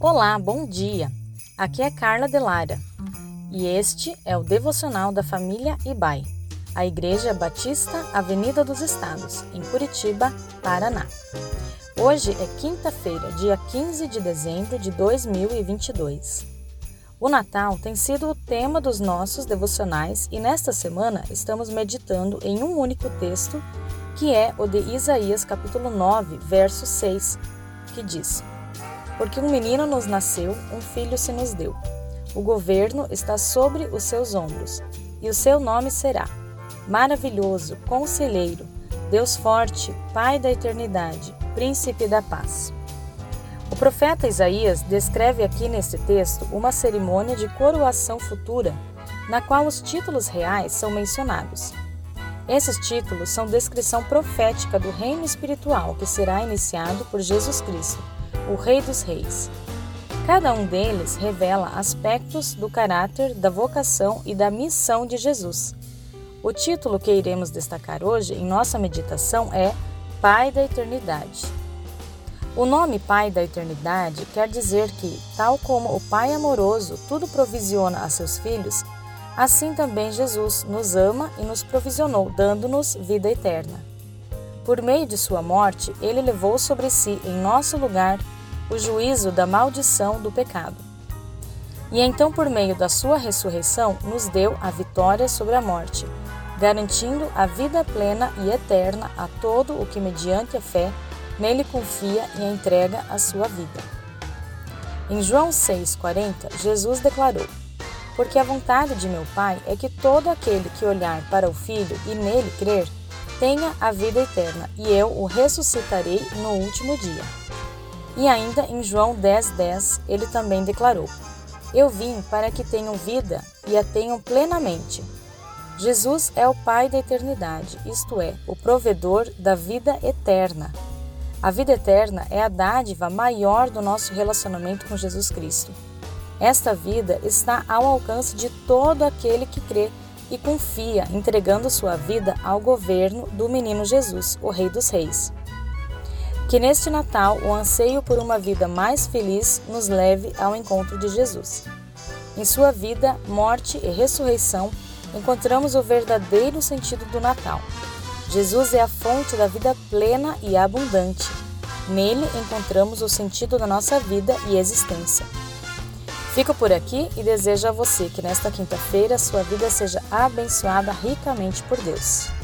Olá, bom dia. Aqui é Carla Delara e este é o devocional da família Ibai, a Igreja Batista Avenida dos Estados, em Curitiba, Paraná. Hoje é quinta-feira, dia 15 de dezembro de 2022. O Natal tem sido o tema dos nossos devocionais e nesta semana estamos meditando em um único texto, que é o de Isaías capítulo 9, verso 6, que diz: porque um menino nos nasceu, um filho se nos deu. O governo está sobre os seus ombros, e o seu nome será Maravilhoso, Conselheiro, Deus Forte, Pai da Eternidade, Príncipe da Paz. O profeta Isaías descreve aqui neste texto uma cerimônia de coroação futura, na qual os títulos reais são mencionados. Esses títulos são descrição profética do reino espiritual que será iniciado por Jesus Cristo o Rei dos Reis. Cada um deles revela aspectos do caráter, da vocação e da missão de Jesus. O título que iremos destacar hoje em nossa meditação é Pai da Eternidade. O nome Pai da Eternidade quer dizer que, tal como o Pai amoroso tudo provisiona a seus filhos, assim também Jesus nos ama e nos provisionou, dando-nos vida eterna. Por meio de sua morte, ele levou sobre si, em nosso lugar, o juízo da maldição do pecado. E então, por meio da sua ressurreição, nos deu a vitória sobre a morte, garantindo a vida plena e eterna a todo o que, mediante a fé, nele confia e entrega a sua vida. Em João 6,40, Jesus declarou: Porque a vontade de meu Pai é que todo aquele que olhar para o Filho e nele crer, tenha a vida eterna, e eu o ressuscitarei no último dia. E ainda em João 10,10, 10, ele também declarou: Eu vim para que tenham vida e a tenham plenamente. Jesus é o Pai da eternidade, isto é, o provedor da vida eterna. A vida eterna é a dádiva maior do nosso relacionamento com Jesus Cristo. Esta vida está ao alcance de todo aquele que crê e confia, entregando sua vida ao governo do menino Jesus, o Rei dos Reis. Que neste Natal o anseio por uma vida mais feliz nos leve ao encontro de Jesus. Em sua vida, morte e ressurreição, encontramos o verdadeiro sentido do Natal. Jesus é a fonte da vida plena e abundante. Nele encontramos o sentido da nossa vida e existência. Fico por aqui e desejo a você que nesta quinta-feira sua vida seja abençoada ricamente por Deus.